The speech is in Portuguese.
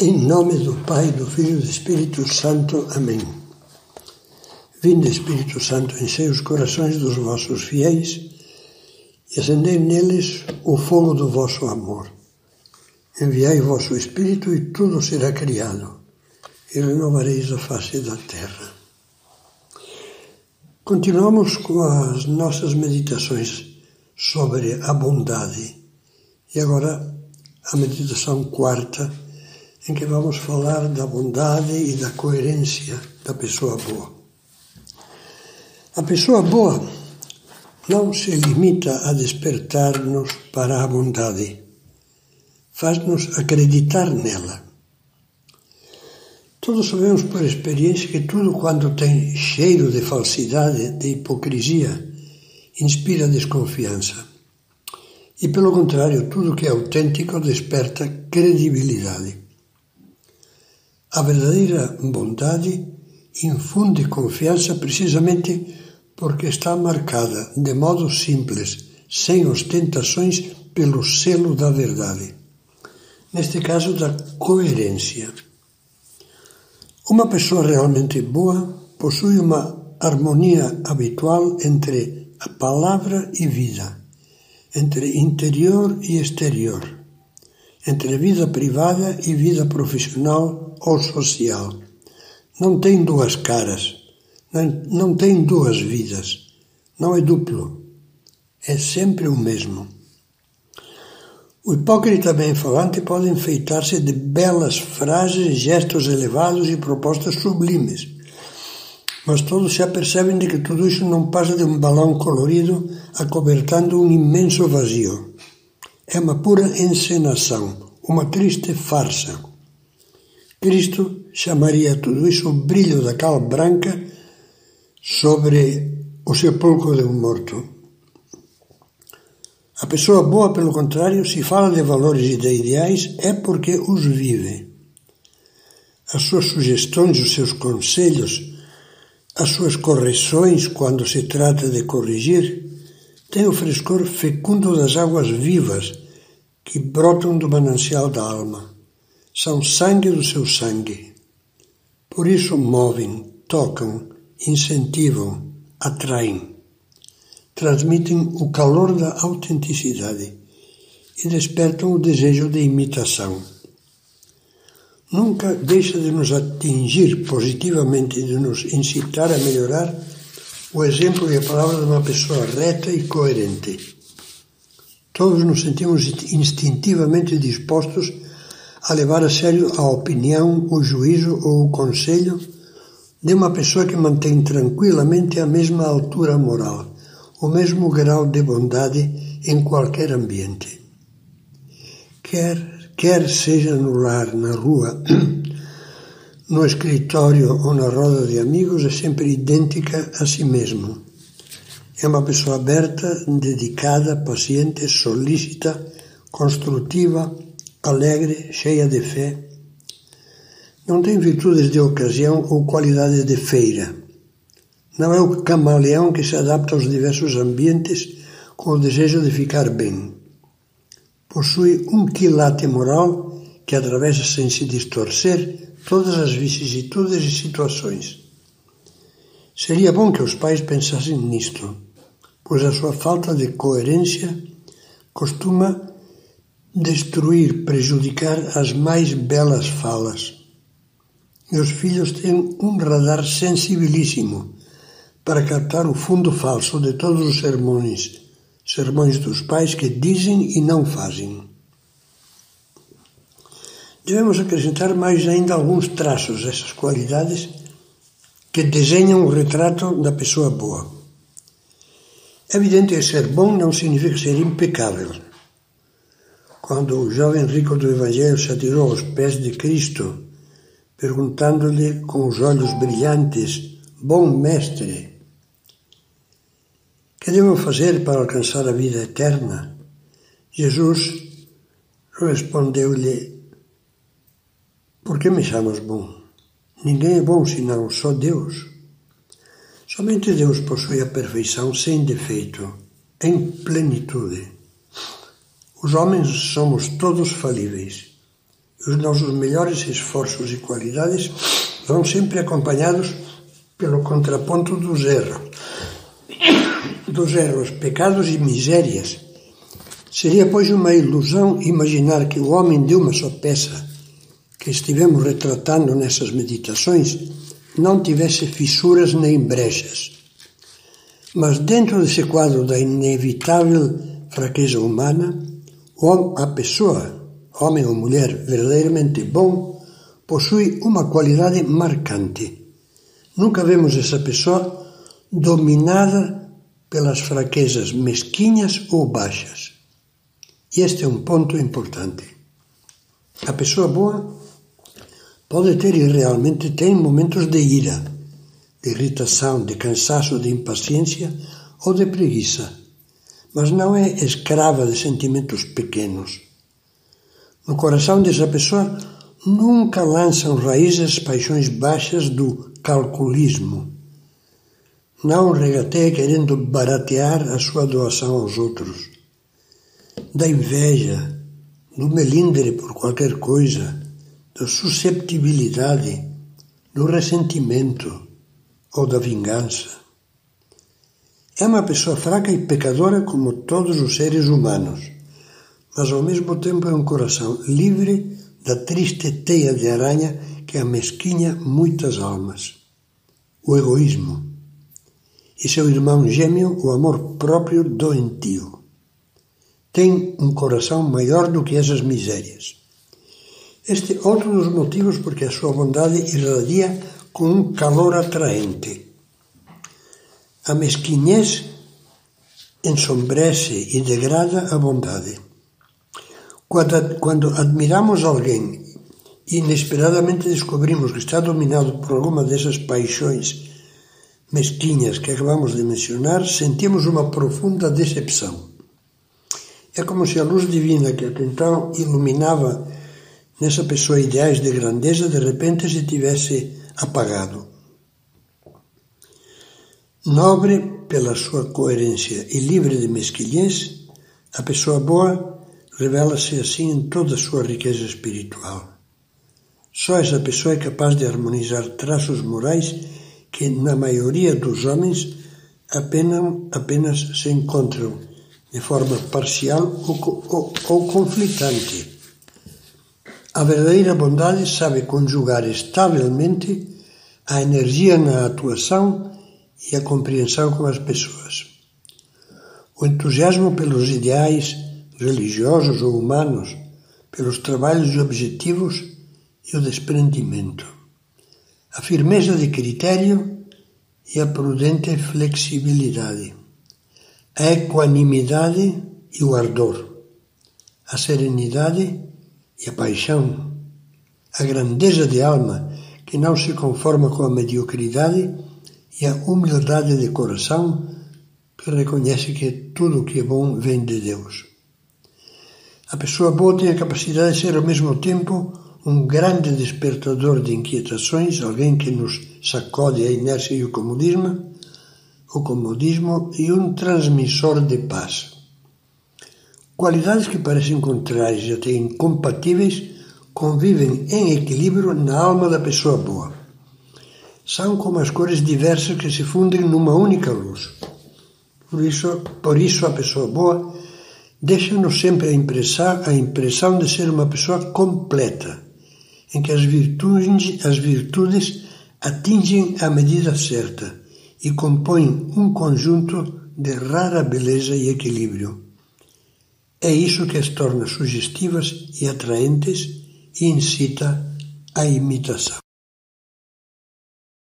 Em nome do Pai, do Filho e do Espírito Santo. Amém. Vinde, Espírito Santo, enchei os corações dos vossos fiéis e acendei neles o fogo do vosso amor. Enviai vosso Espírito e tudo será criado, e renovareis a face da terra. Continuamos com as nossas meditações sobre a bondade. E agora a meditação quarta em que vamos falar da bondade e da coerência da pessoa boa. A pessoa boa não se limita a despertar-nos para a bondade, faz-nos acreditar nela. Todos sabemos por experiência que tudo quanto tem cheiro de falsidade, de hipocrisia, inspira desconfiança. E pelo contrário, tudo que é autêntico desperta credibilidade. A verdadeira bondade infunde confiança precisamente porque está marcada de modo simples, sem ostentações, pelo selo da verdade. Neste caso, da coerência. Uma pessoa realmente boa possui uma harmonia habitual entre a palavra e vida, entre interior e exterior entre vida privada e vida profissional ou social. Não tem duas caras, não, tem duas vidas, não é duplo, é sempre o mesmo. O hipócrita bem-falante pode enfeitar-se de belas frases, gestos elevados e propostas sublimes, mas todos se apercebem de que tudo isso não passa de um balão colorido acobertando um imenso vazio. É uma pura encenação, uma triste farsa. Cristo chamaria tudo isso o brilho da cal branca sobre o sepulcro de um morto. A pessoa boa, pelo contrário, se fala de valores e de ideais, é porque os vive. As suas sugestões, os seus conselhos, as suas correções, quando se trata de corrigir, tem o frescor fecundo das águas vivas que brotam do manancial da alma. São sangue do seu sangue. Por isso movem, tocam, incentivam, atraem. Transmitem o calor da autenticidade e despertam o desejo de imitação. Nunca deixa de nos atingir positivamente, de nos incitar a melhorar o exemplo e a palavra de uma pessoa reta e coerente. Todos nos sentimos instintivamente dispostos a levar a sério a opinião, o juízo ou o conselho de uma pessoa que mantém tranquilamente a mesma altura moral, o mesmo grau de bondade em qualquer ambiente. Quer, quer seja no lar, na rua, no escritório ou na roda de amigos, é sempre idêntica a si mesmo. É uma pessoa aberta, dedicada, paciente, solícita, construtiva, alegre, cheia de fé. Não tem virtudes de ocasião ou qualidades de feira. Não é o camaleão que se adapta aos diversos ambientes com o desejo de ficar bem. Possui um quilate moral que atravessa sem se distorcer todas as vicissitudes e situações. Seria bom que os pais pensassem nisto, pois a sua falta de coerência costuma destruir, prejudicar as mais belas falas. Meus filhos têm um radar sensibilíssimo para captar o fundo falso de todos os sermões, sermões dos pais que dizem e não fazem. Devemos acrescentar mais ainda alguns traços dessas qualidades que desenham o retrato da pessoa boa. É evidente que ser bom não significa ser impecável. Quando o jovem rico do Evangelho se atirou aos pés de Cristo, perguntando-lhe com os olhos brilhantes: Bom mestre, que devo fazer para alcançar a vida eterna? Jesus respondeu-lhe: Por que me chamas bom? Ninguém é bom senão só Deus. Somente Deus possui a perfeição sem defeito, em plenitude. Os homens somos todos falíveis. Os nossos melhores esforços e qualidades vão sempre acompanhados pelo contraponto dos erros, dos erros, pecados e misérias. Seria, pois, uma ilusão imaginar que o homem de uma só peça que estivemos retratando nessas meditações não tivesse fissuras nem brechas. Mas dentro desse quadro da inevitável fraqueza humana, a pessoa, homem ou mulher verdadeiramente bom, possui uma qualidade marcante. Nunca vemos essa pessoa dominada pelas fraquezas mesquinhas ou baixas. E este é um ponto importante. A pessoa boa pode ter e realmente tem momentos de ira, de irritação, de cansaço, de impaciência ou de preguiça, mas não é escrava de sentimentos pequenos. No coração dessa pessoa nunca lançam raízes paixões baixas do calculismo. Não regateia querendo baratear a sua doação aos outros. Da inveja, do melindre por qualquer coisa, da susceptibilidade, do ressentimento ou da vingança. É uma pessoa fraca e pecadora como todos os seres humanos, mas ao mesmo tempo é um coração livre da triste teia de aranha que amesquinha muitas almas. O egoísmo. E seu irmão gêmeo, o amor próprio doentio. Tem um coração maior do que essas misérias. Este é outro dos motivos porque a sua bondade irradia com um calor atraente. A mesquinhez ensombrece e degrada a bondade. Quando, admiramos alguém e inesperadamente descobrimos que está dominado por alguma dessas paixões mesquinhas que acabamos de mencionar, sentimos uma profunda decepção. É como se a luz divina que até então iluminava nessa pessoa ideais de grandeza, de repente se tivesse apagado. Nobre pela sua coerência e livre de mesquinhez, a pessoa boa revela-se assim em toda a sua riqueza espiritual. Só essa pessoa é capaz de harmonizar traços morais que, na maioria dos homens, apenas, apenas se encontram de forma parcial ou, ou, ou conflitante a verdadeira bondade sabe conjugar estavelmente a energia na atuação e a compreensão com as pessoas. O entusiasmo pelos ideais religiosos ou humanos, pelos trabalhos objetivos e o desprendimento. A firmeza de critério e a prudente flexibilidade. A equanimidade e o ardor. A serenidade e a paixão, a grandeza de alma que não se conforma com a mediocridade e a humildade de coração que reconhece que tudo o que é bom vem de Deus. A pessoa boa tem a capacidade de ser ao mesmo tempo um grande despertador de inquietações, alguém que nos sacode a inércia e o comodismo, o comodismo e um transmissor de paz. Qualidades que parecem contrárias e até incompatíveis convivem em equilíbrio na alma da pessoa boa. São como as cores diversas que se fundem numa única luz. Por isso, por isso a pessoa boa deixa-nos sempre a impressão, a impressão de ser uma pessoa completa, em que as virtudes, as virtudes atingem a medida certa e compõem um conjunto de rara beleza e equilíbrio. É isso que as torna sugestivas e atraentes e incita à imitação.